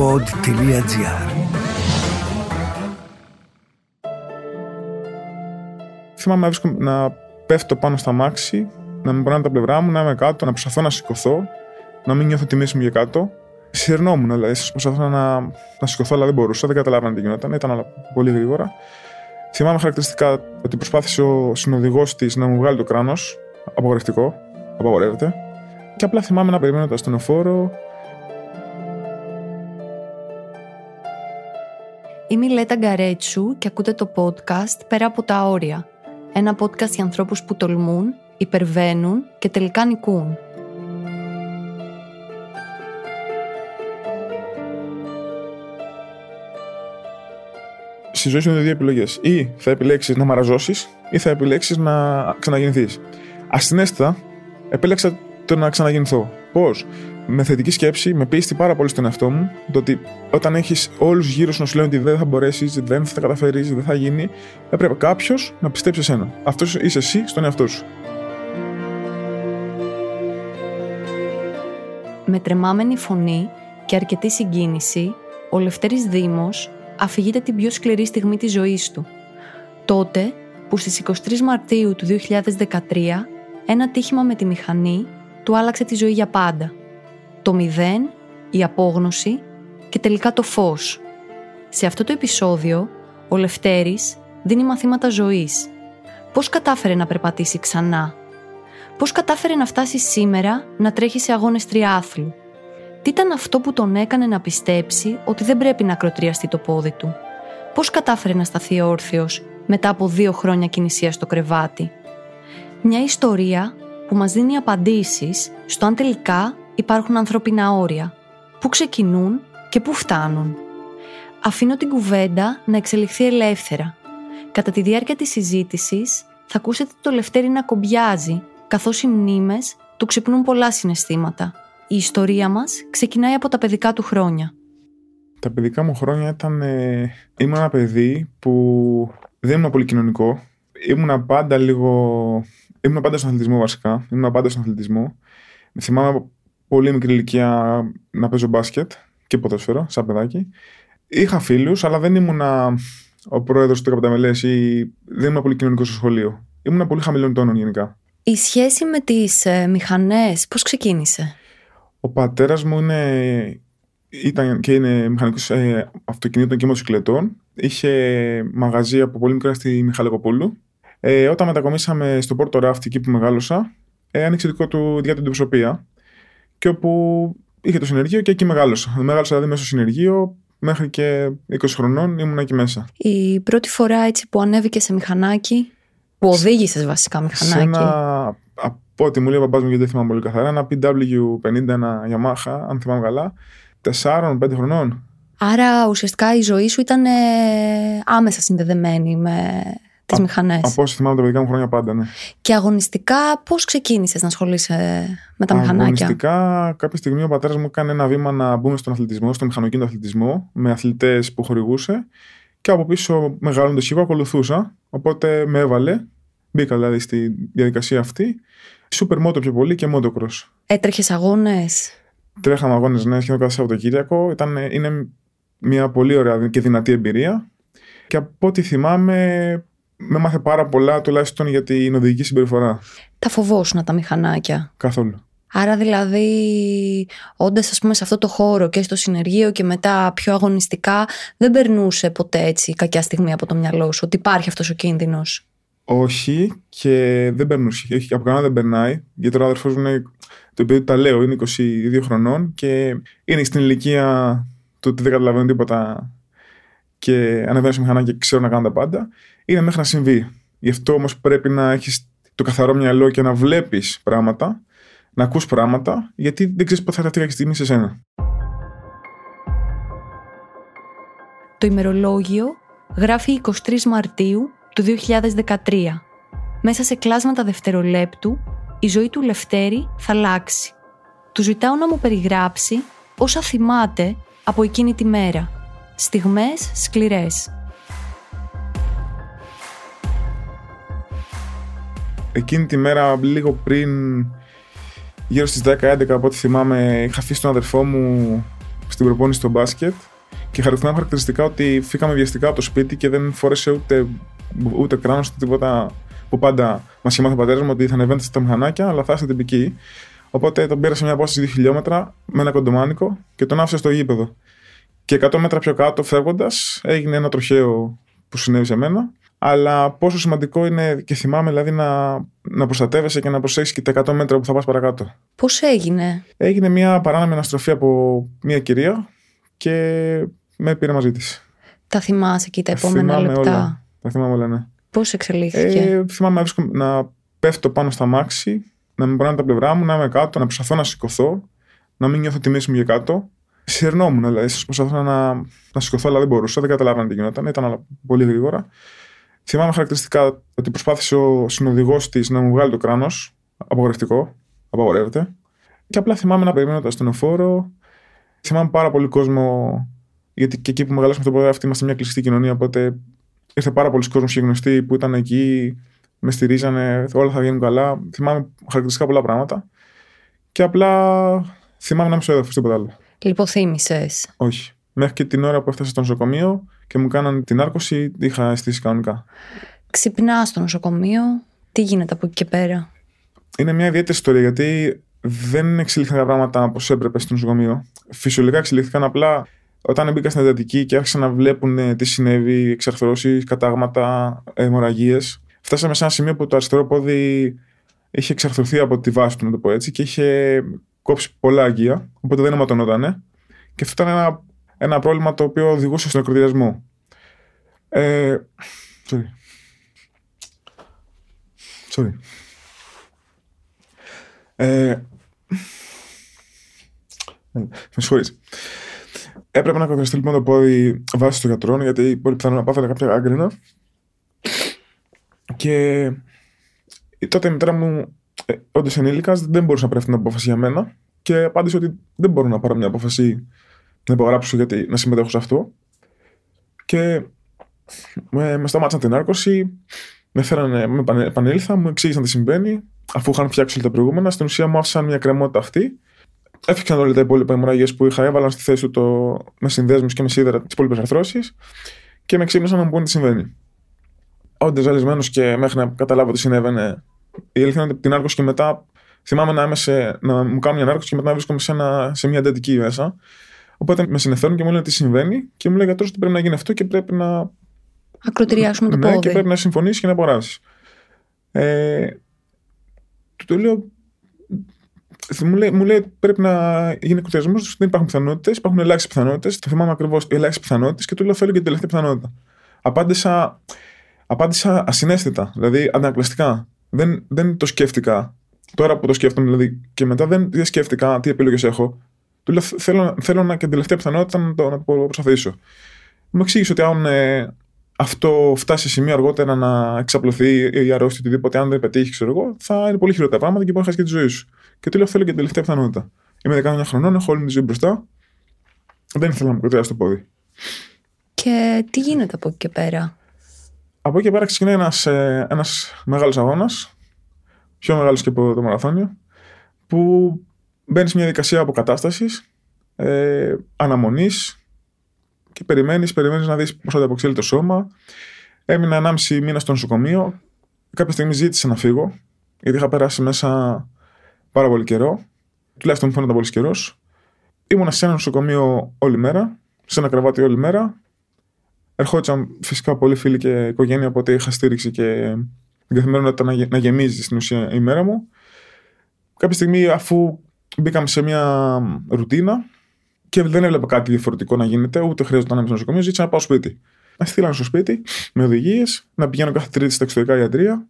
pod.gr Θυμάμαι να, να πέφτω πάνω στα μάξι, να με πονάνε τα πλευρά μου, να είμαι κάτω, να προσπαθώ να σηκωθώ, να μην νιώθω τη μέση μου για κάτω. Συρνόμουν, δηλαδή, προσπαθώ να, να σηκωθώ, αλλά δεν μπορούσα, δεν καταλάβαινα τι γινόταν, ήταν όλα πολύ γρήγορα. Θυμάμαι χαρακτηριστικά ότι προσπάθησε ο συνοδηγός της να μου βγάλει το κράνος, απογορευτικό, απαγορεύεται. Και απλά θυμάμαι να περιμένω το ασθενοφόρο. Είμαι η Λέτα Γκαρέτσου και ακούτε το podcast «Πέρα από τα όρια». Ένα podcast για ανθρώπους που τολμούν, υπερβαίνουν και τελικά νικούν. Στη ζωή σου είναι δύο επιλογές. Ή θα επιλέξεις να μαραζώσεις, ή θα επιλέξεις να ξαναγεννηθείς. Ασυνέστητα, επέλεξα το να ξαναγεννηθώ. Πώς; Με θετική σκέψη, με πίστη πάρα πολύ στον εαυτό μου, το ότι όταν έχεις όλους γύρω σου να σου λένε ότι δεν θα μπορέσεις, δεν θα τα καταφέρεις, δεν θα γίνει, έπρεπε κάποιος να πιστέψει εσένα. Αυτός είσαι εσύ στον εαυτό σου. Με τρεμάμενη φωνή και αρκετή συγκίνηση, ο Λευτέρης Δήμος αφηγείται την πιο σκληρή στιγμή της ζωής του. Τότε που στις 23 Μαρτίου του 2013 ένα τύχημα με τη μηχανή του άλλαξε τη ζωή για πάντα. Το μηδέν, η απόγνωση και τελικά το φως. Σε αυτό το επεισόδιο, ο Λευτέρης δίνει μαθήματα ζωής. Πώς κατάφερε να περπατήσει ξανά; Πώς κατάφερε να φτάσει σήμερα να τρέχει σε αγώνες τριάθλου; Τι ήταν αυτό που τον έκανε να πιστέψει ότι δεν πρέπει να ακροτριαστεί το πόδι του; Πώς κατάφερε να σταθεί όρθιος μετά από δύο χρόνια κινησίας στο κρεβάτι; Μια ιστορία που μας δίνει απαντήσεις στο αν τελικά υπάρχουν ανθρώπινα όρια, πού ξεκινούν και πού φτάνουν. Αφήνω την κουβέντα να εξελιχθεί ελεύθερα. Κατά τη διάρκεια της συζήτησης θα ακούσετε το Λευτέρη να κομπιάζει, καθώς οι μνήμες του ξυπνούν πολλά συναισθήματα. Η ιστορία μας ξεκινάει από τα παιδικά του χρόνια. Τα παιδικά μου χρόνια ήταν. Ε, ήμουν ένα παιδί που δεν ήμουν πολύ κοινωνικό. Ήμουν πάντα λίγο. Ήμουν πάντα στον αθλητισμό βασικά. Ήμουν πάντα στον αθλητισμό. Θυμάμαι πολύ μικρή ηλικία να παίζω μπάσκετ και ποδόσφαιρο, σαν παιδάκι. Είχα φίλους, αλλά δεν ήμουν ο πρόεδρος του Καπιταμελέ ή δεν ήμουν πολύ κοινωνικός στο σχολείο. Ήμουν πολύ χαμηλών τόνων γενικά. Η σχέση με τις ε, μηχανές πώς ξεκίνησε; Ο πατέρας μου είναι, ήταν και είναι μηχανικός ε, αυτοκινήτων και μοτοσυκλετών. Είχε μαγαζί από πολύ μικρά στη Μιχαλεκοπούλου. Ε, όταν μετακομίσαμε στο Πόρτο Ράφτη, εκεί που μεγάλωσα, ε, άνοιξε δικό του για την προσωπία. Και όπου είχε το συνεργείο και εκεί μεγάλωσα. Μεγάλωσα δηλαδή μέσα στο συνεργείο μέχρι και 20 χρονών ήμουν εκεί μέσα. Η πρώτη φορά έτσι που ανέβηκε σε μηχανάκι, που οδήγησες βασικά μηχανάκι. Σε ένα, από ό,τι μου λέει ο παπάς μου, γιατί δεν θυμάμαι πολύ καθαρά, ένα PW50, ένα Yamaha, αν θυμάμαι καλά, 4-5 χρονών. Άρα ουσιαστικά η ζωή σου ήταν ε, άμεσα συνδεδεμένη με τις Α- μηχανές. Από όσο θυμάμαι τα παιδικά μου χρόνια πάντα, ναι. Και αγωνιστικά πώς ξεκίνησες να ασχολείσαι με τα μηχανάκια; Αγωνιστικά, κάποια στιγμή ο πατέρας μου έκανε ένα βήμα να μπούμε στον αθλητισμό, στον μηχανοκίνητο αθλητισμό, με αθλητές που χορηγούσε. Και από πίσω, μεγαλώντα εγώ, ακολουθούσα. Οπότε με έβαλε. Μπήκα δηλαδή στη διαδικασία αυτή. Σούπερ μότο πιο πολύ και μότοκρος. Έτρεχες αγώνες; Τρέχαμε αγώνες ναι, σχεδόν κάθε Σαββατοκύριακο. Ήταν, είναι μια πολύ ωραία και δυνατή εμπειρία. Και από ό,τι θυμάμαι, με μάθε πάρα πολλά τουλάχιστον για την οδηγική συμπεριφορά. Τα φοβόσουν τα μηχανάκια. Καθόλου. Άρα δηλαδή, όντας ας πούμε σε αυτό το χώρο και στο συνεργείο και μετά πιο αγωνιστικά, δεν περνούσε ποτέ έτσι κακιά στιγμή από το μυαλό σου, ότι υπάρχει αυτός ο κίνδυνος; Όχι και δεν περνούσε. Όχι, από κανένα δεν περνάει. Γιατί τώρα ο αδερφός μου είναι. Το οποίο τα λέω, είναι 22 χρονών και είναι στην ηλικία του ότι δεν καταλαβαίνω τίποτα και ανεβαίνω σε μηχανάκι και ξέρω να κάνω τα πάντα. Είναι μέχρι να συμβεί. Γι' αυτό όμως πρέπει να έχεις το καθαρό μυαλό και να βλέπεις πράγματα, να ακούς πράγματα, γιατί δεν ξέρεις πότε θα έρθει κάποια στιγμή σε σένα. Το ημερολόγιο γράφει 23 Μαρτίου του 2013. Μέσα σε κλάσματα δευτερολέπτου, η ζωή του Λευτέρη θα αλλάξει. Του ζητάω να μου περιγράψει όσα θυμάται από εκείνη τη μέρα. Στιγμές σκληρές. Εκείνη τη μέρα, λίγο πριν, γύρω στις 10-11 από ό,τι θυμάμαι, είχα αφήσει τον αδερφό μου στην προπόνηση στο μπάσκετ και χαρακτηρίζαμε χαρακτηριστικά ότι φύγαμε βιαστικά από το σπίτι και δεν φόρεσε ούτε, ούτε κράνος ούτε τίποτα που πάντα μας είχε μάθει ο πατέρας μου ότι θα ανεβαίνετε στα μηχανάκια, αλλά θα είστε τυπικοί. Οπότε τον πήρα σε μια απόσταση 2 χιλιόμετρα με ένα κοντομάνικο και τον άφησα στο γήπεδο. Και 100 μέτρα πιο κάτω, φεύγοντας, έγινε ένα τροχαίο που συνέβη σε μένα. Αλλά πόσο σημαντικό είναι και θυμάμαι δηλαδή να, να προστατεύεσαι και να προσέχεις και τα 100 μέτρα που θα πας παρακάτω. Πώς έγινε, Έγινε μια παράνομη αναστροφή από μια κυρία και με πήρε μαζί της. Τα θυμάσαι εκεί τα επόμενα θυμάμαι λεπτά; όλα. Τα θυμάμαι όλα, ναι. Πώς εξελίχθηκε; Ε, θυμάμαι να, βρίσκω- να πέφτω πάνω στα μάξι, να με πονάνε τα πλευρά μου, να είμαι κάτω, να προσπαθώ να σηκωθώ, να μην νιώθω τη μέση μου για κάτω. Συρνόμουν, δηλαδή. Προσπαθώ να, να σηκωθώ, αλλά δεν μπορούσα, δεν καταλάβανα τι γινόταν. Ήταν όλα πολύ γρήγορα. Θυμάμαι χαρακτηριστικά ότι προσπάθησε ο συνοδηγός της να μου βγάλει το κράνος. Απογορευτικό. Απαγορεύεται. Και απλά θυμάμαι να περιμένω το ασθενοφόρο. Θυμάμαι πάρα πολύ κόσμο. Γιατί και εκεί που μεγαλώσαμε το πόδι, αυτή είμαστε μια κλειστή κοινωνία. Οπότε ήρθε πάρα πολλοί κόσμος και γνωστοί που ήταν εκεί, με στηρίζανε, όλα θα βγαίνουν καλά. Θυμάμαι χαρακτηριστικά πολλά πράγματα. Και απλά θυμάμαι να μην σου έδωφε τίποτα άλλο. Λιποθύμησε. Όχι. Μέχρι και την ώρα που έφτασα στο νοσοκομείο και μου κάνανε την άρκωση, είχα αισθήσει κανονικά. Ξυπνά στο νοσοκομείο. Τι γίνεται από εκεί και πέρα; Είναι μια ιδιαίτερη ιστορία γιατί δεν εξελίχθηκαν τα πράγματα όπως έπρεπε στο νοσοκομείο. Φυσιολογικά εξελίχθηκαν απλά όταν μπήκα στην εντατική και άρχισαν να βλέπουν ε, τι συνέβη, εξαρθρώσεις, κατάγματα, αιμορραγίες. Φτάσαμε σε ένα σημείο που το αριστερό πόδι είχε εξαρθρωθεί από τη βάση του, να το πω έτσι, και είχε κόψει πολλά αγία, οπότε δεν αιματωνότανε. Και αυτό ήταν ένα, ένα πρόβλημα το οποίο οδηγούσε στον ακροτηριασμό. Ε, sorry. Sorry. Ε, με συγχωρείς. Έπρεπε να καθοριστεί λοιπόν το πόδι βάσει των γιατρών, γιατί πολύ πιθανό να πάθανε κάποια άγκρινα. Και τότε η μητέρα μου, ε, όντως ενήλικας, δεν μπορούσε να πάρει αυτή την απόφαση για μένα. Και απάντησε ότι δεν μπορώ να πάρω μια απόφαση να υπογράψω γιατί να συμμετέχω σε αυτό. Και με, με σταμάτησαν την άρκωση, με φέρανε, με επανε- επανήλθα, μου εξήγησαν τι συμβαίνει. Αφού είχαν φτιάξει όλα τα προηγούμενα, στην ουσία μου άφησαν μια κρεμότητα αυτή. Έφυξαν όλα τα υπόλοιπα αιμορραγίε που είχα, έβαλαν στη θέση του το, με συνδέσμους και με σίδερα τις υπόλοιπες αρθρώσεις και με ξύπνησαν να μου πούνε τι συμβαίνει. Όντε ζαλισμένος και μέχρι να καταλάβω τι συνέβαινε, η αλήθεια είναι ότι την άρκωση και μετά θυμάμαι να, είμαι σε, να μου κάνουν μια άρκωση και μετά να βρίσκομαι σε, ένα, σε μια εντατική μέσα. Οπότε με συνεφέρουν και μου λένε τι συμβαίνει και μου λέει ο γιατρός ότι πρέπει να γίνει αυτό και πρέπει να Ακροτηριάσουμε το ναι, και πόδι. πρέπει να συμφωνήσεις και να απορράσει. Ε, του το λέω. Μου λέει, μου λέει πρέπει να γίνει εκκροτηριασμός, δεν υπάρχουν πιθανότητες, υπάρχουν ελάχιστες πιθανότητες. Το θυμάμαι ακριβώς ελάχιστες πιθανότητες και του λέω θέλω και την τελευταία πιθανότητα. Απάντησα, απάντησα ασυναίσθητα, δηλαδή ανακλαστικά. Δεν, δεν το σκέφτηκα. Τώρα που το σκέφτομαι, δηλαδή, και μετά δεν, δεν σκέφτηκα τι επιλογές έχω. Του λέω θέλω, θέλω να, και την τελευταία πιθανότητα να το, να το προσπαθήσω. Μου εξήγησε ότι αν ε, αυτό φτάσει σε σημείο αργότερα να εξαπλωθεί η αρρώστια ή οτιδήποτε, αν δεν πετύχει, ξέρω εγώ, θα είναι πολύ χειρότερα πράγματα και μπορεί να χάσει και τη ζωή σου. Και του λέω: Θέλω και την τελευταία πιθανότητα. Είμαι 19 χρονών, έχω όλη τη ζωή μπροστά. Δεν ήθελα να μου κρατήσει το πόδι. Και τι γίνεται από εκεί και πέρα; Από εκεί και πέρα ξεκινάει ένας ένας μεγάλος αγώνας, πιο μεγάλος και από το μαραθώνιο, που μπαίνεις σε μια διαδικασία αποκατάστασης, ε, αναμονής και περιμένεις, περιμένεις να δεις πώς θα ανταποξέλει το σώμα. Έμεινα 1,5 μήνα στο νοσοκομείο. Κάποια στιγμή ζήτησα να φύγω, γιατί είχα περάσει μέσα πάρα πολύ καιρό. Τουλάχιστον μου φαίνονταν πολύς καιρός. Ήμουνα σε ένα νοσοκομείο όλη μέρα, σε ένα κρεβάτι όλη μέρα. Ερχόντουσαν φυσικά πολλοί φίλοι και οικογένεια, οπότε είχα στήριξη και την καθημερινότητα να, γε- να γεμίζει στην ουσία η μέρα μου. Κάποια στιγμή, αφού μπήκαμε σε μια ρουτίνα και δεν έβλεπα κάτι διαφορετικό να γίνεται, ούτε χρειαζόταν να είμαι στο νοσοκομείο, ζήτησα να πάω σπίτι. Με στείλανε στο σπίτι με οδηγίες, να πηγαίνω κάθε Τρίτη στα εξωτερικά ιατρία.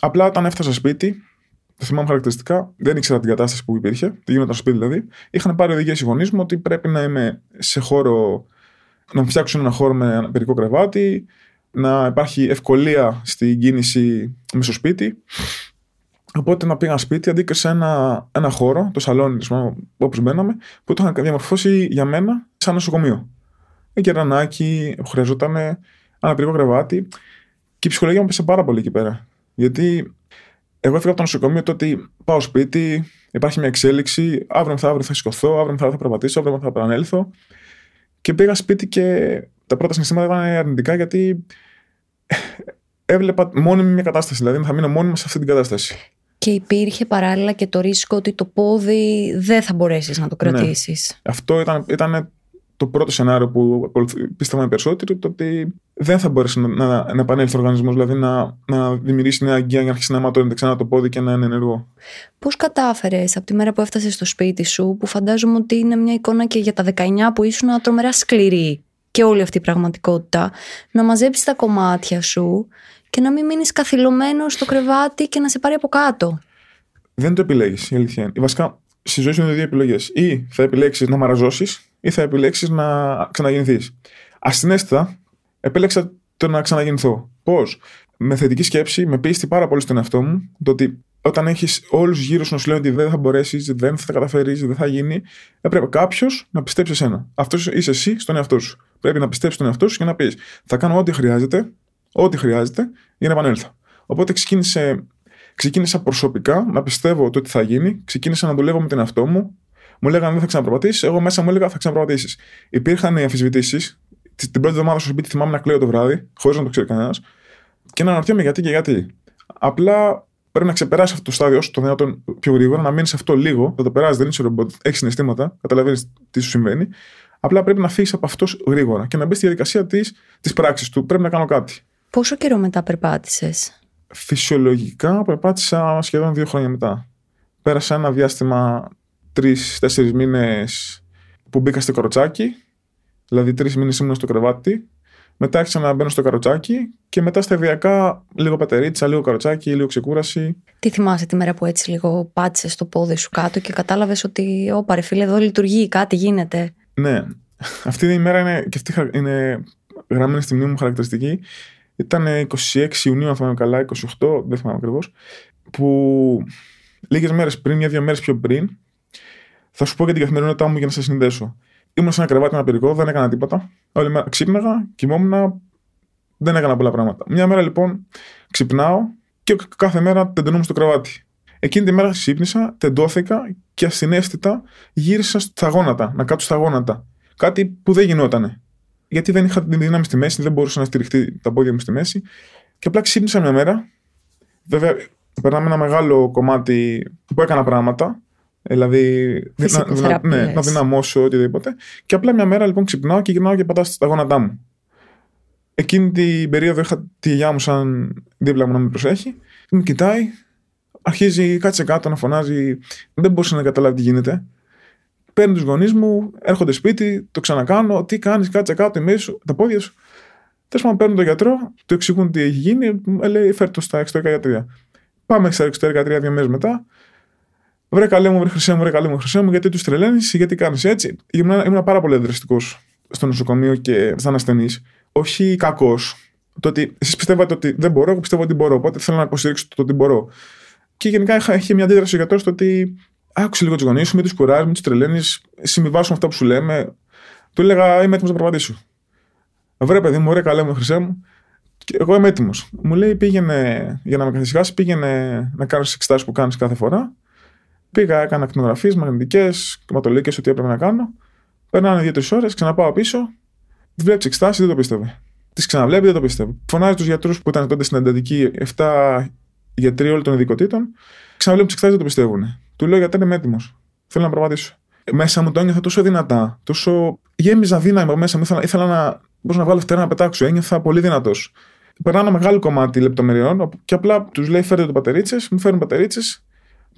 Απλά όταν έφτασα σπίτι, το θυμάμαι χαρακτηριστικά, δεν ήξερα την κατάσταση που υπήρχε, τι γινόταν στο σπίτι δηλαδή. Είχαν πάρει οδηγίες οι γονείς μου ότι πρέπει να είμαι σε χώρο, να μου φτιάξουν ένα χώρο με ένα περικό κρεβάτι, να υπάρχει ευκολία στην κίνηση με στο σπίτι. Οπότε να πήγα σπίτι, αντίκρισα σε ένα, ένα χώρο, το σαλόνι όπως μπαίναμε, που το είχαν διαμορφώσει για μένα σαν νοσοκομείο. Με κερανάκι, χρειαζόταν ένα περικό κρεβάτι. Και η ψυχολογία μου πέσε πάρα πολύ εκεί πέρα. Γιατί εγώ έφυγα από το νοσοκομείο το ότι πάω σπίτι, υπάρχει μια εξέλιξη. Αύριο μεθαύριο θα σηκωθώ, αύριο μεθαύριο θα περπατήσω, αύριο θα επανέλθω. Και πήγα σπίτι και τα πρώτα συναισθήματα ήταν αρνητικά γιατί έβλεπα μόνιμη μια κατάσταση. Δηλαδή θα μείνω μόνιμο σε αυτή την κατάσταση. Και υπήρχε παράλληλα και το ρίσκο ότι το πόδι δεν θα μπορέσεις να το κρατήσεις. Ναι. Αυτό ήταν, ήταν το πρώτο σενάριο που πίστευαν περισσότερο, το ότι δεν θα μπορέσει να, να, να επανέλθει ο οργανισμός, δηλαδή να, να δημιουργήσει νέα αγκία, να αρχίσει να ματώνεται ξανά το πόδι και να είναι ενεργό. Πώς κατάφερες από τη μέρα που έφτασες στο σπίτι σου, που φαντάζομαι ότι είναι μια εικόνα και για τα 19 που ήσουν τρομερά σκληρή και όλη αυτή η πραγματικότητα, να μαζέψεις τα κομμάτια σου και να μην μείνεις καθυλωμένος στο κρεβάτι και να σε πάρει από κάτω. Δεν το επιλέγεις, η αλήθεια είναι. Βασικά, στη ζωή σου είναι δύο επιλογές. Ή θα επιλέξεις να μαραζώσεις, ή θα επιλέξεις να ξαναγεννηθείς. Ασυνέστητα, επέλεξα το να ξαναγεννηθώ. Πώς; Με θετική σκέψη, με πίστη πάρα πολύ στον εαυτό μου, το ότι όταν έχεις όλους γύρω σου να σου λένε ότι δεν θα μπορέσεις, δεν θα τα καταφέρεις, δεν θα γίνει, έπρεπε κάποιος να πιστέψει εσένα. Αυτός είσαι εσύ στον εαυτό σου. Πρέπει να πιστέψεις στον εαυτό σου και να πεις: Θα κάνω ό,τι χρειάζεται, ό,τι χρειάζεται για να επανέλθω. Οπότε ξεκίνησε, ξεκίνησα προσωπικά να πιστεύω το ότι θα γίνει, ξεκίνησα να δουλεύω με τον εαυτό μου. Μου λέγανε δεν θα ξαναπροπατήσεις, εγώ μέσα μου έλεγα θα ξαναπροπατήσεις. Υπήρχαν αμφισβητήσει. Την πρώτη εβδομάδα στο σπίτι θυμάμαι να κλαίω το βράδυ, χωρίς να το ξέρει κανένας. Και να αναρωτιέμαι γιατί και γιατί. Απλά πρέπει να ξεπεράσει αυτό το στάδιο όσο το δυνατόν πιο γρήγορα, να μείνεις σε αυτό λίγο, θα το περάσεις, δεν είσαι ρομπότ, έχεις συναισθήματα, καταλαβαίνεις τι σου συμβαίνει. Απλά πρέπει να φύγεις από αυτός γρήγορα και να μπεις στη διαδικασία της πράξης του. Πρέπει να κάνω κάτι. Πόσο καιρό μετά περπάτησες, Φυσιολογικά περπάτησα σχεδόν δύο χρόνια μετά. Πέρασα ένα διάστημα τρει-τέσσερι μήνες που μπήκα στο καροτσάκι. Δηλαδή, τρεις μήνες ήμουν στο κρεβάτι. Μετά άρχισα να μπαίνω στο καροτσάκι και μετά σταδιακά λίγο πατερίτσα, λίγο καροτσάκι, λίγο ξεκούραση. Τι θυμάσαι τη μέρα που έτσι λίγο πάτησες το πόδι σου κάτω και κατάλαβες ότι, Ω, παρε φίλε, εδώ λειτουργεί, κάτι γίνεται. Ναι. Αυτή η μέρα είναι, και αυτή είναι γραμμένη στη μνήμη μου χαρακτηριστική. Ήταν 26 Ιουνίου, αν θυμάμαι καλά, 28, δεν θυμάμαι ακριβώς, που λίγες μέρες πριν, μια-δύο μέρες πιο πριν, θα σου πω για την καθημερινότητά μου για να σε συνδέσω. Ήμουν σε ένα κρεβάτι ένα περικό, δεν έκανα τίποτα. Όλη μέρα ξύπναγα, κοιμόμουν, δεν έκανα πολλά πράγματα. Μια μέρα λοιπόν ξυπνάω και κάθε μέρα τεντενούμαι στο κρεβάτι. Εκείνη τη μέρα ξύπνησα, τεντώθηκα και ασυναίσθητα γύρισα στα γόνατα, να κάτσω στα γόνατα. Κάτι που δεν γινότανε γιατί δεν είχα την δύναμη στη μέση, δεν μπορούσα να στηριχτεί τα πόδια μου στη μέση. Και απλά ξύπνησα μια μέρα. Βέβαια, περνάμε ένα μεγάλο κομμάτι που έκανα πράγματα. Δηλαδή, να, να, ναι, να δυναμώσω οτιδήποτε. Και απλά μια μέρα λοιπόν ξυπνάω και γυρνάω και πατάω στα γόνατά μου. Εκείνη την περίοδο είχα τη γιαγιά μου σαν δίπλα μου να με προσέχει. Με κοιτάει, αρχίζει κάτσε κάτω να φωνάζει. Δεν μπορούσε να καταλάβει τι γίνεται. Παίρνει τους γονείς μου, έρχονται σπίτι, το ξανακάνω. Τι κάνεις, κάτσε κάτω, η μέση σου, τα πόδια σου. Τέλος πάντων, παίρνουν τον γιατρό, του εξηγούν τι έχει γίνει, λέει φέρτο στα εξωτερικά γιατρία. Πάμε στα εξωτερικά γιατρία δύο μέρες μετά. Βρε καλέ μου, βρε χρυσέ μου, βρε καλέ μου, χρυσέ μου, γιατί τους τρελαίνεις, γιατί κάνεις έτσι. Ήμουν, ήμουν πάρα πολύ δραστικό στο νοσοκομείο και σαν ασθενής. Όχι κακός. Το ότι εσείς πιστεύατε ότι δεν μπορώ, εγώ πιστεύω ότι μπορώ. Οπότε θέλω να υποστηρίξω το ότι μπορώ. Και γενικά είχε μια αντίδραση ο γιατρός στο ότι άκουσε λίγο τους γονείς σου, μην τους κουράζει, μην τους τρελαίνεις, συμβιβάσουμε αυτά που σου λέμε. Του έλεγα, Είμαι έτοιμος να προπατήσω. Βρε, παιδί μου, ωραία, καλά μου, χρυσέ μου. Και εγώ είμαι έτοιμος. Μου λέει, πήγαινε για να με καθισχάσει, πήγαινε να κάνεις τις εξετάσεις που κάνεις κάθε φορά. Πήγα, έκανα ακτινογραφίες, μαγνητικές, κομματολίκε, ό,τι έπρεπε να κάνω. Περνάνε δύο-τρει ώρες, ξαναπάω πίσω. Τη βλέπει εξετάσεις, δεν το πίστευε. Τις ξαναβλέπει, δεν το πίστευε. Φωνάζει τους γιατρούς που ήταν τότε στην εντατική 7 γιατροί όλων των ειδικοτήτων. Ξαναβλέπουν τι εξετάσει, δεν το πιστεύουν. Του λέω γιατί είμαι έτοιμος. Θέλω να προβαδίσω. Μέσα μου το ένιωθα τόσο δυνατά, τόσο. Γέμιζα δύναμη μέσα μου. Ήθελα, ήθελα να, μπορώ να βγάλω φτερά να πετάξω. Ένιωθα πολύ δυνατός. Περνάω ένα μεγάλο κομμάτι λεπτομεριών και απλά τους λέει: Φέρετε το πατερίτσες, μου φέρνουν πατερίτσες,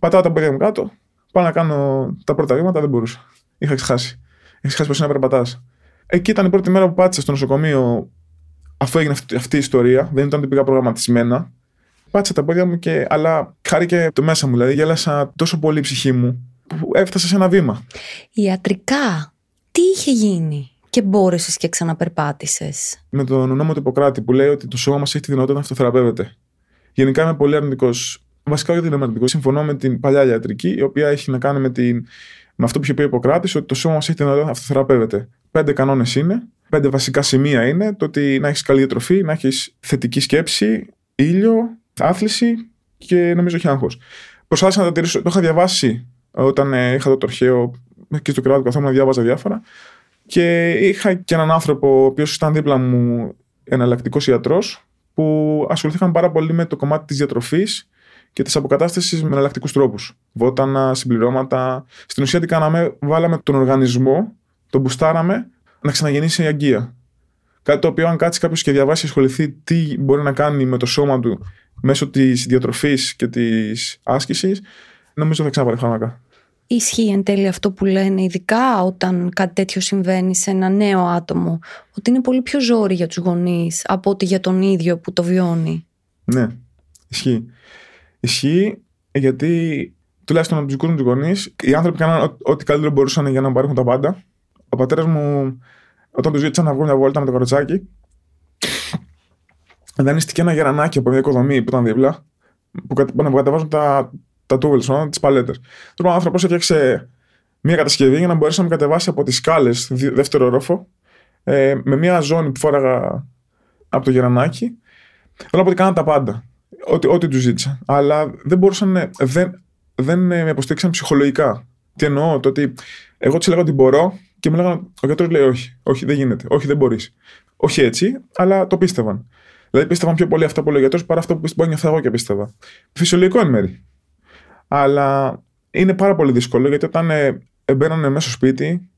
πατάω τα πόδια μου κάτω, πάω να κάνω τα πρώτα βήματα, δεν μπορούσα. Είχα ξεχάσει. Είχα ξεχάσει πώ είναι να περπατάς. Εκεί ήταν η πρώτη μέρα που πάτησα στο νοσοκομείο, αφού έγινε αυτή, αυτή η ιστορία. Δεν ήταν ότι πήγα προγραμματισμένα πάτησα τα πόδια μου και. Αλλά χάρηκε το μέσα μου. Δηλαδή, γέλασα τόσο πολύ η ψυχή μου που έφτασα σε ένα βήμα. Ιατρικά, τι είχε γίνει και μπόρεσες και ξαναπερπάτησες; Με τον νόμο του Ιπποκράτη που λέει ότι το σώμα μας έχει τη δυνατότητα να αυτοθεραπεύεται. Γενικά είμαι πολύ αρνητικός. Βασικά, γιατί είμαι αρνητικός. Συμφωνώ με την παλιά ιατρική, η οποία έχει να κάνει με, την... με αυτό που είχε πει ο Ιπποκράτης, ότι το σώμα μας έχει τη δυνατότητα να αυτοθεραπεύεται. Πέντε κανόνες είναι. Πέντε βασικά σημεία είναι το ότι να έχεις καλή διατροφή, να έχεις θετική σκέψη, ήλιο, άθληση και νομίζω όχι άγχος. Προσπάθησα να τα τηρήσω. Το είχα διαβάσει όταν ε, είχα το τροχαίο και στο κρεβάτι καθόμουν να διάβαζα διάφορα. Και είχα και έναν άνθρωπο, ο οποίος ήταν δίπλα μου, εναλλακτικός ιατρός, που ασχοληθήκαν πάρα πολύ με το κομμάτι της διατροφής και της αποκατάστασης με εναλλακτικούς τρόπους. Βότανα, συμπληρώματα. Στην ουσία τι κάναμε, βάλαμε τον οργανισμό, τον μπουστάραμε να ξαναγεννήσει η αγκία. Κάτι το οποίο, αν κάτσει κάποιος και διαβάσει και ασχοληθεί τι μπορεί να κάνει με το σώμα του μέσω της διατροφή και της άσκησης, νομίζω θα ξαναπάρει φάρμακα. Ισχύει εν τέλει αυτό που λένε, ειδικά όταν κάτι τέτοιο συμβαίνει σε ένα νέο άτομο, ότι είναι πολύ πιο ζόρι για τους γονείς από ότι για τον ίδιο που το βιώνει. Ναι, ισχύει. Ισχύει γιατί τουλάχιστον από τους δικούς μου γονείς, οι άνθρωποι κάναν ό,τι καλύτερο μπορούσαν για να παρέχουν τα πάντα. Ο πατέρας μου, όταν του ζήτησαν να βγουν μια βόλτα με το κοροτσάκι, δανείστηκε ένα γερανάκι από μια οικοδομή που ήταν δίπλα, που, που κατεβάζουν τα, τα tools, τις παλέτες. Τώρα ο άνθρωπος έφτιαξε μια κατασκευή για να μπορέσει να με κατεβάσει από τις σκάλες, δεύτερο ρόφο, ε, με μια ζώνη που φόραγα από το γερανάκι. Θέλω να πω ότι κάναν τα πάντα. Ό,τι, ό,τι τους ζήτησα. Αλλά δεν μπορούσαν, δεν, δεν με υποστήριξαν ψυχολογικά. Τι εννοώ, το ότι εγώ τους έλεγα ότι μπορώ και μου λέγανε, ο γιατρός λέει όχι, όχι, δεν γίνεται, όχι, δεν μπορείς. Όχι έτσι, αλλά το πίστευαν. Δηλαδή πίστευαν πιο πολύ αυτό που λέει ο γιατρό παρά αυτό που νιώθω εγώ και πίστευα. Φυσιολογικό εν μέρη. Αλλά είναι πάρα πολύ δύσκολο γιατί όταν ε, μπαίνανε μέσα στο σπίτι,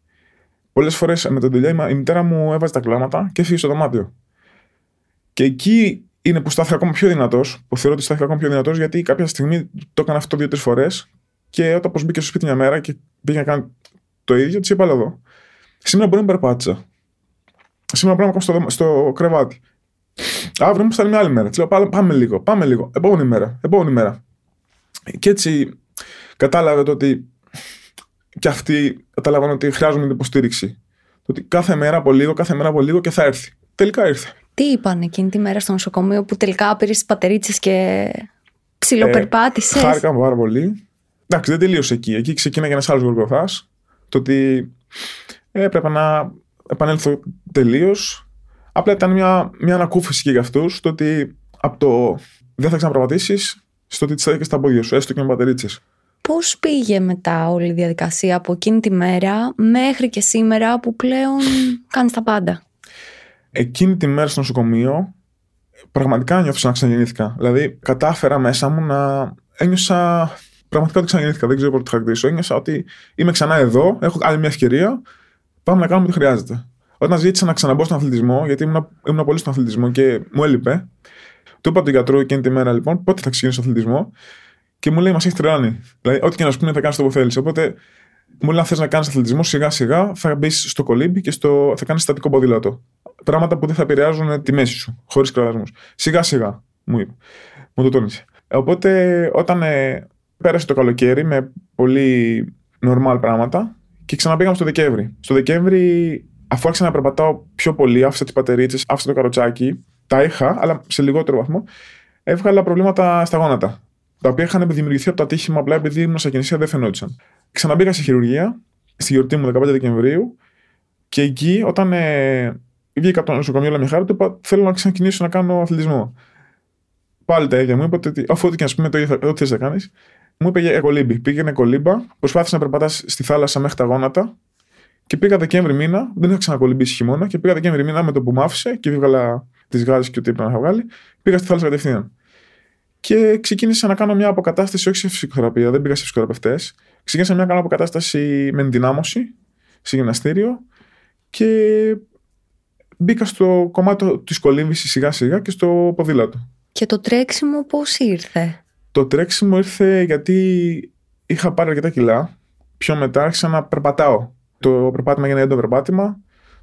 πολλές φορές με την δουλειά η μητέρα μου έβαζε τα κλάματα και έφυγε στο δωμάτιο. Και εκεί είναι που στάθηκα ακόμα πιο δυνατός, που θεωρώ ότι στάθηκα ακόμα πιο δυνατός, γιατί κάποια στιγμή το έκανα αυτό δύο-τρεις φορές και όταν πως μπήκε στο σπίτι μια μέρα και πήγε να κάνει το ίδιο, της είπα εδώ. Σήμερα μπορεί να περπάτησα. Σήμερα πρέπει να στο, στο κρεβάτι. Αύριο μου θα μια άλλη μέρα. Της λέω πάμε λίγο, πάμε λίγο. Επόμενη μέρα, επόμενη μέρα. Και έτσι κατάλαβε το ότι και αυτοί κατάλαβαν ότι χρειάζονται την υποστήριξη. Το ότι κάθε μέρα από λίγο, κάθε μέρα από λίγο και θα έρθει. Τελικά ήρθε. Τι είπαν εκείνη τη μέρα στο νοσοκομείο που τελικά πήρες τις πατερίτσες και ψιλοπερπάτησες; Ε, χάρηκα πάρα πολύ. Εντάξει, δεν τελείωσε εκεί. Εκεί ξεκίνησε ένας άλλος γοργοθάς. Το ότι έπρεπε να επανέλθω τελείως. Απλά ήταν μια, μια ανακούφιση και για αυτούς. Το ότι από το δεν θα ξαναπραγματήσει στο ότι τη έδειξε στα πόδια σου, έστω και με πατερίτσε. Πώς πήγε μετά όλη η διαδικασία από εκείνη τη μέρα μέχρι και σήμερα που πλέον κάνεις τα πάντα; Εκείνη τη μέρα στο νοσοκομείο πραγματικά νιώθω να ξαναγεννήθηκα. Δηλαδή, κατάφερα μέσα μου να ένιωσα. Πραγματικά ότι ξαναγεννήθηκα. Δεν ξέρω πώ το χαρακτηρίσω. Ένιωσα ότι είμαι ξανά εδώ, έχω άλλη μια ευκαιρία. Πάμε να κάνουμε ό,τι χρειάζεται. Όταν ζήτησα να ξαναμπω στον αθλητισμό, γιατί ήμουν, ήμουν πολύ στον αθλητισμό και μου έλειπε, του είπα τον γιατρό εκείνη τη μέρα λοιπόν πότε θα ξεκινήσω αθλητισμό; Και μου λέει μας έχεις τρελάνει. Δηλαδή, ό,τι και να σου πούνε θα κάνεις το που θέλεις. Οπότε μου λέει αν θες να κάνεις αθλητισμό σιγά σιγά θα μπεις στο κολύμπι και στο, θα κάνεις στατικό ποδήλατο. Πράγματα που δεν θα επηρεάζουν τη μέση σου, χωρίς κραδασμούς. Σιγά σιγά μου είπε. Μου το τόνισε. Οπότε όταν ε, πέρασε το καλοκαίρι με πολύ normal πράγματα και ξαναπήγαμε στο Δεκέμβρη. Στο Δεκέμβρη, αφού άρχισα να περπατάω πιο πολύ, άφησα τις πατερίτσες, άφησα το καροτσάκι, τα είχα, αλλά σε λιγότερο βαθμό, έβγαλα προβλήματα στα γόνατα. Τα οποία είχαν δημιουργηθεί από το ατύχημα απλά επειδή ήμουν σε γεννησία δεν φαινόντουσαν. Ξαναμπήκα σε χειρουργία στη γιορτή μου 15 Δεκεμβρίου και εκεί όταν ε, βγήκα από το νοσοκομείο όλα μια χάρη, του είπα: Θέλω να ξεκινήσω να κάνω αθλητισμό. Πάλι τα ίδια μου είπε ότι αφού ό,τι και α πούμε το ίδιο, ό,τι θες να κάνεις, μου είπε για κολύμπη. Πήγαινε κολύμπα, προσπάθησε να περπατάς στη θάλασσα μέχρι τα γόνατα και πήγα Δεκέμβρη μήνα, δεν είχα ξανακολυμπήσει χειμώνα και πήγα Δεκέμβρη μήνα με το που μ' άφησε και βγάλα τις γάζε και ό,τι έπρεπε να είχα βγάλει, πήγα στη θάλασσα κατευθείαν. Και ξεκίνησα να κάνω μια αποκατάσταση, όχι σε φυσικοθεραπεία, δεν πήγα σε φυσικοθεραπευτές. Ξεκίνησα να κάνω αποκατάσταση με ενδυνάμωση σε γυμναστήριο και μπήκα στο κομμάτι της κολύμβησης σιγά σιγά και στο ποδήλατο. Και το τρέξιμο πώς ήρθε; Το τρέξιμο ήρθε γιατί είχα πάρει αρκετά κιλά. Πιο μετά άρχισα να περπατάω. Το περπάτημα έγινε έντονο περπάτημα.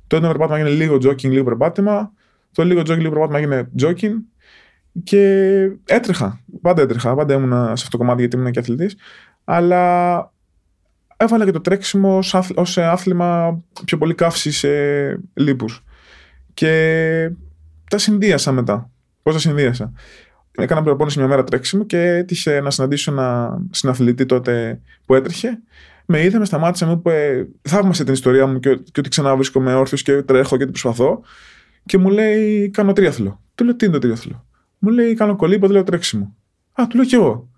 Το έντονο περπάτημα έγινε λίγο jogging, λίγο περπάτημα. Το λίγο jogging, λίγο περπάτημα έγινε jogging. Και έτρεχα. Πάντα έτρεχα. Πάντα ήμουν σε αυτό το κομμάτι γιατί ήμουν και αθλητής. Αλλά έβαλα και το τρέξιμο ως άθλημα πιο πολύ καύση σε λίπους. Και τα συνδύασα μετά. Πώς τα συνδύασα. Έκανα προπόνηση μια μέρα τρέξιμο και έτυχε να συναντήσω ένα συναθλητή τότε που έτρεχε. Με είδε, με σταμάτησε, μου είπε: Θαύμασε την ιστορία μου και, και ότι ξανά βρίσκομαι όρθιος και τρέχω και ότι προσπαθώ. Και μου λέει: Κάνω τρίαθλο. Του λέω: Τι είναι το τρίαθλο. Μου λέει: Κάνω κολύμπο, δεν λέω τρέξιμο. Α, του λέω κι εγώ.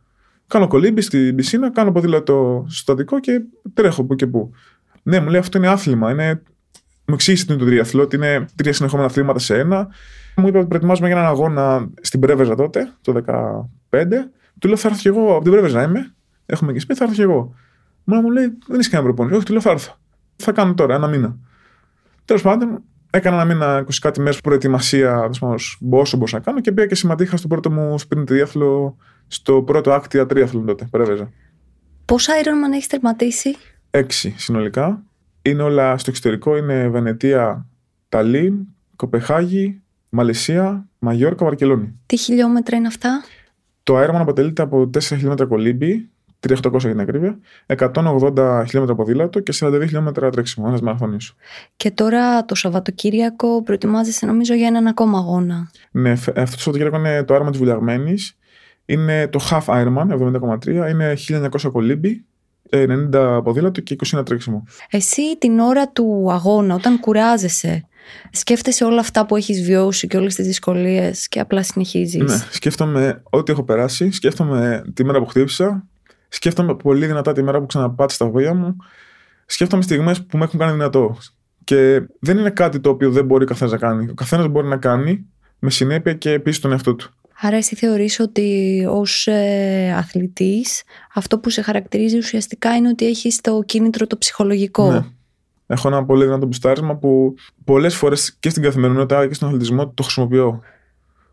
Κάνω κολύμπι στην πισίνα, κάνω ποδήλατο στο στατικό και τρέχω που και που. Ναι, μου λέει αυτό είναι άθλημα. Είναι... Μου εξήγησε την τριαθλό ότι είναι τρία συνεχόμενα αθλήματα σε ένα. Μου είπε ότι προετοιμάζουμε για έναν αγώνα στην Πρέβεζα τότε, το 2015. Του λέω θα έρθω κι εγώ από την Πρέβεζα είμαι. Έχουμε και σπίτι, θα έρθω κι εγώ. Μου μου λέει δεν είσαι κανένα προπόνηση. Όχι, του λέω θα έρθω. Θα κάνω τώρα ένα μήνα. Τέλος πάντων, έκανα ένα μήνα 20 κάτι μέρες προετοιμασία, όσο μπορούσα να κάνω και πήγα και συμμετείχα στο πρώτο μου sprint διάθλο, στο πρώτο άκτια τρίαθλο τότε, Πρέβεζα. Πόσα Ironman έχεις τερματίσει, Έξι συνολικά. Είναι όλα στο εξωτερικό. Είναι Βενετία, Ταλίν, Κοπεχάγη, Μαλαισία, Μαγιόρκα, Βαρκελόνη. Τι χιλιόμετρα είναι αυτά; Το Ironman αποτελείται από 4 χιλιόμετρα κολύμπι, 3.800 για την ακρίβεια, 180 χιλιόμετρα ποδήλατο και 42 χιλιόμετρα τρέξιμο, ένας μαραθώνιο. Και τώρα το Σαββατοκύριακο προετοιμάζεσαι νομίζω για έναν ακόμα αγώνα. Ναι, αυτό το Σαββατοκύριακο είναι το Ironman της Βουλιαγμένης. Είναι το Half Ironman, 70,3. Είναι 1900 κολύμπι, 90 ποδήλατο και 21 τρέξιμο. Εσύ την ώρα του αγώνα, όταν κουράζεσαι, σκέφτεσαι όλα αυτά που έχεις βιώσει και όλες τις δυσκολίες και απλά συνεχίζεις; Ναι, σκέφτομαι ό,τι έχω περάσει, σκέφτομαι τη μέρα που χτύπησα, σκέφτομαι πολύ δυνατά τη μέρα που ξαναπάτησα τα βόλια μου, σκέφτομαι στιγμές που με έχουν κάνει δυνατό. Και δεν είναι κάτι το οποίο δεν μπορεί ο καθένας να κάνει. Ο καθένας μπορεί να κάνει με συνέπεια και πίσω τον εαυτό του. Άρα εσύ θεωρείς ότι ως ε, αθλητής αυτό που σε χαρακτηρίζει ουσιαστικά είναι ότι έχεις το κίνητρο το ψυχολογικό. Ναι. Έχω ένα πολύ δυνατό μπουστάρισμα που πολλές φορές και στην καθημερινότητα και στον αθλητισμό το χρησιμοποιώ.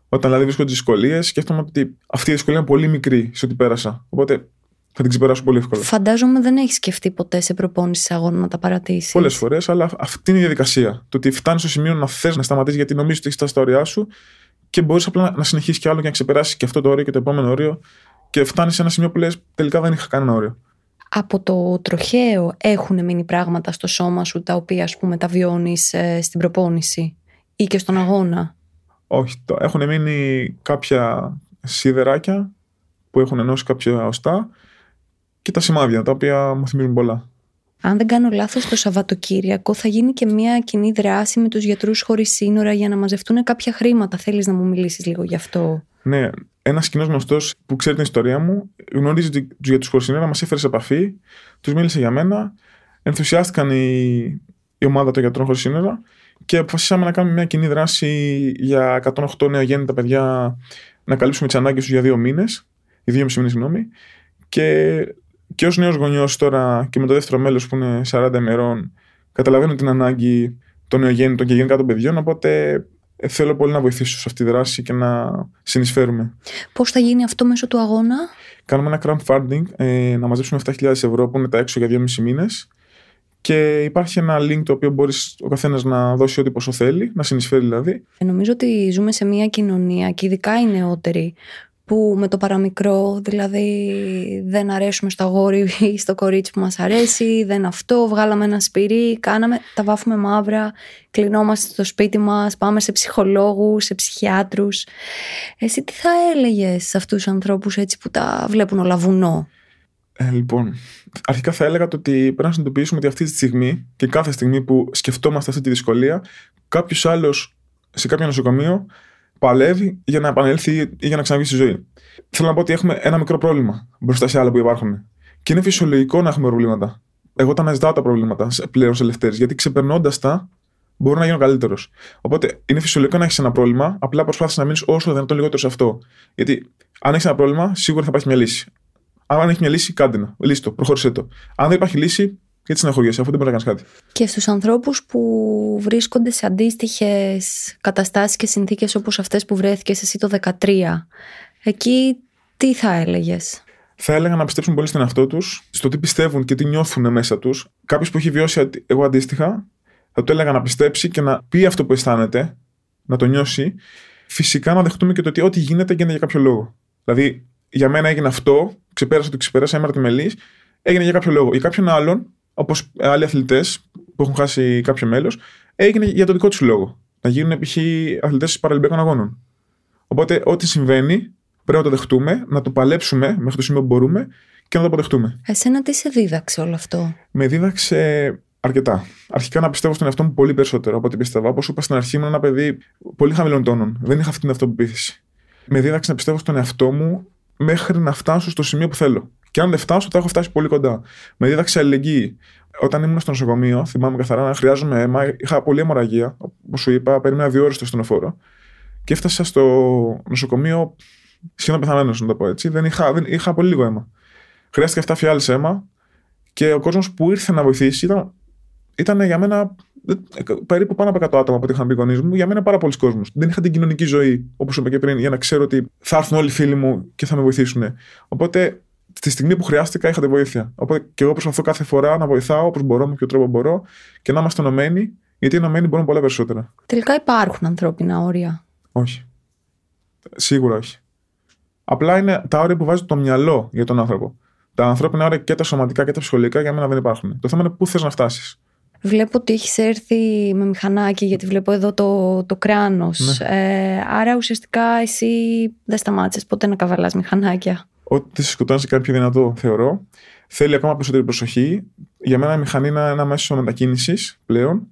Όταν δηλαδή βρίσκω τι δυσκολίες, σκέφτομαι ότι αυτή η δυσκολία είναι πολύ μικρή σε ό,τι πέρασα. Οπότε θα την ξεπεράσω πολύ εύκολα. Φαντάζομαι δεν έχεις σκεφτεί ποτέ σε προπόνηση αγώνα να τα παρατήσεις. Πολλές φορές, αλλά αυτή είναι η διαδικασία. Το ότι φτάνεις στο σημείο να θες να σταματήσεις γιατί νομίζεις ότι έχεις φτάσει στα όρια σου και μπορείς απλά να συνεχίσεις κι άλλο και να ξεπεράσεις και αυτό το όριο και το επόμενο όριο και φτάνεις σε ένα σημείο που λες: Τελικά δεν είχα κανένα όριο. Από το τροχαίο έχουν μείνει πράγματα στο σώμα σου τα οποία ας πούμε τα βιώνεις ε, στην προπόνηση ή και στον αγώνα; Όχι, το, έχουν μείνει κάποια σίδεράκια που έχουν ενώσει κάποια οστά και τα σημάδια τα οποία μου θυμίζουν πολλά αν δεν κάνω λάθος, το Σαββατοκύριακο θα γίνει και μια κοινή δράση με τους γιατρούς χωρίς σύνορα για να μαζευτούν κάποια χρήματα. Θέλεις να μου μιλήσεις λίγο γι' αυτό; Ναι, ένας κοινός γνωστός που ξέρει την ιστορία μου, γνωρίζει τους γιατρούς χωρίς σύνορα, μας έφερε σε επαφή, τους μίλησε για μένα, ενθουσιάστηκαν η, η ομάδα των γιατρών χωρίς σύνορα και αποφασίσαμε να κάνουμε μια κοινή δράση για 108 νεογέννητα παιδιά να καλύψουμε τις ανάγκες τους για δύο μήνες, για δύο μισή μήνες, συγγνώμη. Και και ως νέος γονιός τώρα και με το δεύτερο μέλος που είναι 40 ημερών, καταλαβαίνω την ανάγκη των νεογέννητων και γενικά των παιδιών. Οπότε ε, θέλω πολύ να βοηθήσω σε αυτή τη δράση και να συνεισφέρουμε. Πώς θα γίνει αυτό μέσω του αγώνα, Κάνουμε ένα crowdfunding, ε, να μαζέψουμε 7.000 ευρώ που είναι τα έξω για 2,5 μήνες. Και υπάρχει ένα link το οποίο μπορείς ο καθένας να δώσει ό,τι ποσό θέλει, να συνεισφέρει δηλαδή. Ε, νομίζω ότι ζούμε σε μια κοινωνία και ειδικά οι νεότεροι που με το παραμικρό, δηλαδή δεν αρέσουμε στο αγόρι ή στο κορίτσι που μας αρέσει, δεν αυτό, βγάλαμε ένα σπυρί, κάναμε, τα βάφουμε μαύρα, κλεινόμαστε στο σπίτι μας, πάμε σε ψυχολόγους, σε ψυχιάτρους. Εσύ τι θα έλεγες σε αυτούς τους ανθρώπους έτσι που τα βλέπουν όλα βουνό; Ε, λοιπόν, αρχικά θα έλεγα το ότι πρέπει να συνειδητοποιήσουμε ότι αυτή τη στιγμή και κάθε στιγμή που σκεφτόμαστε αυτή τη δυσκολία, κάποιος άλλος σε κάποιο νοσοκομείο παλεύει για να επανέλθει ή για να ξαναβγεί στη ζωή. Θέλω να πω ότι έχουμε ένα μικρό πρόβλημα μπροστά σε άλλα που υπάρχουν. Και είναι φυσιολογικό να έχουμε προβλήματα. Εγώ τα αναζητάω τα προβλήματα πλέον σε ελευθέρε, γιατί ξεπερνώντας τα, μπορώ να γίνω καλύτερος. Οπότε είναι φυσιολογικό να έχεις ένα πρόβλημα, απλά προσπάθησε να μείνεις όσο δυνατόν λιγότερο σε αυτό. Γιατί αν έχεις ένα πρόβλημα, σίγουρα θα υπάρχει μια λύση. Αν έχεις μια λύση, κάντε να. Λύση το, προχώρησε το. Αν δεν υπάρχει λύση, γιατί συναχωριέσαι, αφού δεν μπορεί να κάνεις κάτι. Και στους ανθρώπους που βρίσκονται σε αντίστοιχες καταστάσεις και συνθήκες όπως αυτές που βρέθηκες εσύ το 2013, εκεί τι θα έλεγες; Θα έλεγα να πιστέψουν πολύ στον εαυτό τους, στο τι πιστεύουν και τι νιώθουν μέσα τους. Κάποιος που έχει βιώσει εγώ αντίστοιχα, θα του έλεγα να πιστέψει και να πει αυτό που αισθάνεται, να το νιώσει. Φυσικά να δεχτούμε και το ότι ό,τι γίνεται γίνεται για κάποιο λόγο. Δηλαδή, για μένα έγινε αυτό, ξεπέρασα το ξεπέρασα, ήμουν αρτιμελή, έγινε για κάποιο λόγο. Για κάποιον άλλον όπως άλλοι αθλητές που έχουν χάσει κάποιο μέλος, έγινε για τον δικό τους λόγο. Να γίνουν π.χ. αθλητές παραλυμπιακών αγώνων. Οπότε, ό,τι συμβαίνει, πρέπει να το δεχτούμε, να το παλέψουμε μέχρι το σημείο που μπορούμε και να το αποδεχτούμε. Εσένα τι σε δίδαξε όλο αυτό; Με δίδαξε αρκετά. Αρχικά να πιστεύω στον εαυτό μου πολύ περισσότερο από ό,τι πίστευα. Όπως είπα στην αρχή, ήμουν ένα παιδί πολύ χαμηλών τόνων. Δεν είχα αυτή την αυτοπεποίθηση. Με δίδαξε να πιστεύω στον εαυτό μου μέχρι να φτάσω στο σημείο που θέλω. Και αν δεν φτάσω, θα έχω φτάσει πολύ κοντά. Με δίδαξε αλληλεγγύη. Όταν ήμουν στο νοσοκομείο, θυμάμαι καθαρά να χρειάζομαι αίμα. Είχα πολύ αιμορραγία. Όπως σου είπα, περίμενα δύο ώρες στο στενοφόρο. Και έφτασα στο νοσοκομείο σχεδόν πεθαμένος, να το πω έτσι. Δεν είχα, δεν, είχα πολύ λίγο αίμα. Χρειάστηκε 7 φιάλε αίμα και ο κόσμος που ήρθε να βοηθήσει ήταν, ήταν για μένα περίπου πάνω από 100 άτομα που είχαν πει γονείς μου. Για μένα πάρα πολλοί κόσμοι. Δεν είχα την κοινωνική ζωή, όπως είπα και πριν, για να ξέρω ότι θα έρθουν όλοι οι φίλοι μου και θα με βοηθήσουν. Οπότε στη στιγμή που χρειάστηκα είχα τη βοήθεια. Οπότε και εγώ προσπαθώ κάθε φορά να βοηθάω όπω μπορώ, με ποιο τρόπο μπορώ και να είμαστε ενωμένοι, γιατί ενωμένοι μπορούν πολλά περισσότερα. Τελικά υπάρχουν ανθρώπινα όρια. Όχι. Σίγουρα όχι. Απλά είναι τα όρια που βάζει το μυαλό για τον άνθρωπο. Τα ανθρώπινα όρια και τα σωματικά και τα ψυχολογικά για μένα δεν υπάρχουν. Το θέμα είναι πού θες να φτάσεις. Βλέπω ότι έχεις έρθει με μηχανάκι, γιατί βλέπω εδώ το, το κράνος. Ναι. Ε, άρα ουσιαστικά εσύ δεν σταμάτησες ποτέ να καβαλάς μηχανάκια. Ό,τι σε σκοτώνει σε κάποιο δυνατό, θεωρώ. Θέλει ακόμα περισσότερη προσοχή. Για μένα η μηχανή είναι ένα μέσο μετακίνησης πλέον.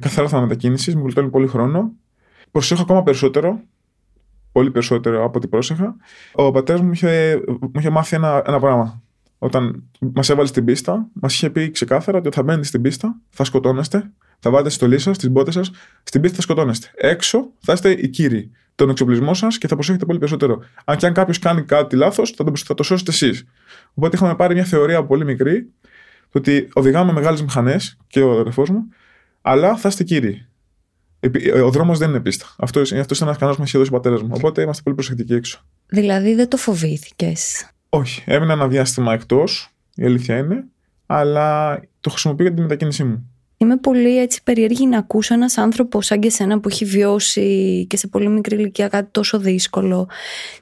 Καθαρά θα μετακίνησης, μου γλιτώνει πολύ χρόνο. Προσέχω ακόμα περισσότερο πολύ περισσότερο από ό,τι πρόσεχα. Ο πατέρας μου είχε, μου είχε μάθει ένα, ένα πράγμα. Όταν μας έβαλε στην πίστα, μας είχε πει ξεκάθαρα ότι θα μπαίνετε στην πίστα, θα σκοτώνεστε, θα βάλετε στη στολή σας, τι μπότες σας, στην πίστα θα σκοτώνεστε. Έξω θα είστε οι κύριοι. Τον εξοπλισμό σας και θα προσέχετε πολύ περισσότερο. Αν και αν κάποιος κάνει κάτι λάθος, θα, το, θα το σώσετε εσείς. Οπότε είχαμε πάρει μια θεωρία πολύ μικρή, ότι οδηγάμε μεγάλες μηχανές και ο αδερφός μου, αλλά θα είστε κύριοι. Ο δρόμος δεν είναι πίστα. Αυτό, αυτός είναι ένας κανόνας που μας είχε δώσει ο πατέρας μου. Οπότε είμαστε πολύ προσεκτικοί έξω. Δηλαδή δεν το φοβήθηκες; Όχι. Έμεινα ένα διάστημα εκτός, η αλήθεια είναι, αλλά το χρησιμοποιώ για τη μετακίνησή μου. Είμαι πολύ έτσι περίεργη να ακούσω ένας άνθρωπος σαν και σένα που έχει βιώσει και σε πολύ μικρή ηλικία κάτι τόσο δύσκολο.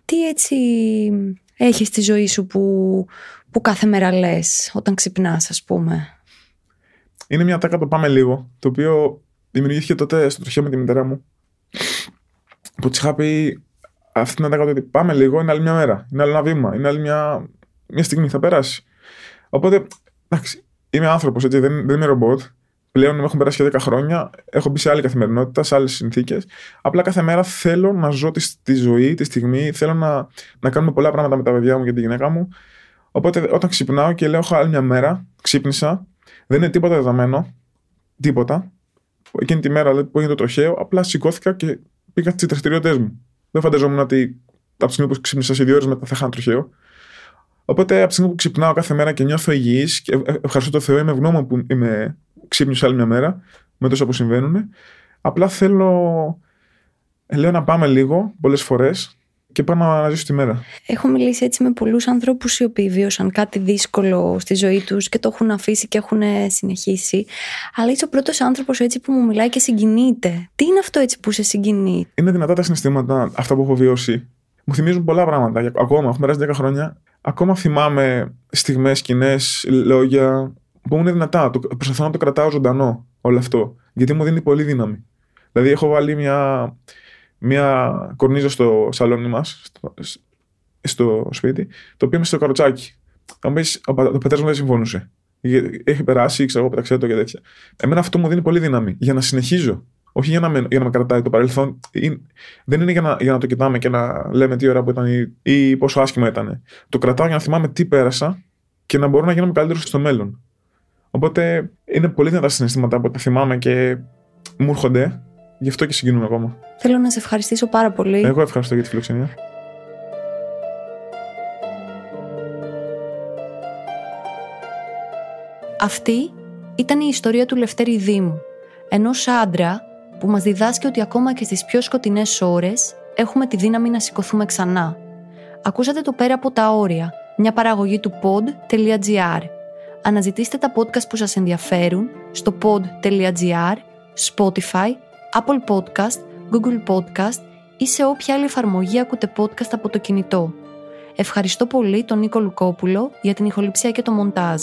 Τι έτσι έχεις στη ζωή σου που, που κάθε μέρα λες όταν ξυπνάς, ας πούμε; Είναι μια τάκα το πάμε λίγο, το οποίο δημιουργήθηκε τότε στο τροχείο με τη μητέρα μου. Που της είχα πει αυτή την ατάκα ότι πάμε λίγο, είναι άλλη μια μέρα. Είναι άλλο ένα βήμα. Είναι άλλη μια, μια στιγμή, θα περάσει. Οπότε, εντάξει, είμαι άνθρωπος, έτσι, δεν, δεν είμαι ρομπότ. Πλέον μου έχουν περάσει και 10 χρόνια. Έχω μπει σε άλλη καθημερινότητα, σε άλλες συνθήκες. Απλά κάθε μέρα θέλω να ζω τη, τη ζωή, τη στιγμή. Θέλω να, να κάνουμε πολλά πράγματα με τα παιδιά μου και τη γυναίκα μου. Οπότε, όταν ξυπνάω και λέω: Έχω άλλη μια μέρα, ξύπνησα, δεν είναι τίποτα δεδομένο. Τίποτα εκείνη τη μέρα δηλαδή, που έγινε το τροχαίο, απλά σηκώθηκα και πήγα στις δραστηριότητές μου. Δεν φανταζόμουν ότι από τη στιγμή που ξύπνησα σε δύο ώρες μετά θα είχα τροχαίο. Οπότε από τη στιγμή που ξυπνάω κάθε μέρα και νιώθω υγιής και ευχαριστώ το Θεό, είμαι ευγνώμων που είμαι ξύπνιος άλλη μια μέρα με τόσα που συμβαίνουν. Απλά θέλω, λέω να πάμε λίγο πολλές φορές και πάω να αναζήσω τη μέρα. Έχω μιλήσει έτσι με πολλούς ανθρώπους οι οποίοι βίωσαν κάτι δύσκολο στη ζωή τους και το έχουν αφήσει και έχουν συνεχίσει. Αλλά είσαι ο πρώτος άνθρωπος έτσι που μου μιλάει και συγκινείται. Τι είναι αυτό έτσι που σε συγκινεί; Είναι δυνατά τα συναισθήματα αυτά που έχω βιώσει. Μου θυμίζουν πολλά πράγματα. Ακόμα, έχω περάσει 10 χρόνια. Ακόμα θυμάμαι στιγμές, σκηνές, λόγια που είναι δυνατά. Προσπαθώ να το κρατάω ζωντανό όλο αυτό. Γιατί μου δίνει πολύ δύναμη. Δηλαδή, έχω βάλει μια μία κορνίζα στο σαλόνι μας, στο, στο, σπίτι, το οποίο είναι στο καροτσάκι. Θα πεις, ο, ο πατέρα μου δεν συμφωνούσε. Έχει περάσει, ξέρω εγώ, πεταξέ το και τέτοια. Εμένα αυτό μου δίνει πολύ δύναμη για να συνεχίζω. Όχι για να με, για να με κρατάει το παρελθόν. δεν είναι για να, για να το κοιτάμε και να λέμε τι ώρα που ήταν ή, ή πόσο άσχημα ήταν. Το κρατάω για να θυμάμαι τι πέρασα και να μπορώ να γίνομαι καλύτερος στο μέλλον. Οπότε είναι πολύ δυνατά συναισθήματα που τα θυμάμαι και μου έρχονται Γι' αυτό και συγκινούμε ακόμα. Θέλω να σε ευχαριστήσω πάρα πολύ. Εγώ ευχαριστώ για τη φιλοξενία. Αυτή ήταν η ιστορία του Λευτέρη Δήμου, ενός άντρα που μας διδάσκει ότι ακόμα και στις πιο σκοτεινές ώρες έχουμε τη δύναμη να σηκωθούμε ξανά. Ακούσατε το πέρα από τα όρια, μια παραγωγή του pod.gr. Αναζητήστε τα podcast που σας ενδιαφέρουν στο pod.gr, Spotify, Apple Podcast, Google Podcast ή σε όποια άλλη εφαρμογή ακούτε podcast από το κινητό. Ευχαριστώ πολύ τον Νίκο Λουκόπουλο για την ηχοληψία και το μοντάζ.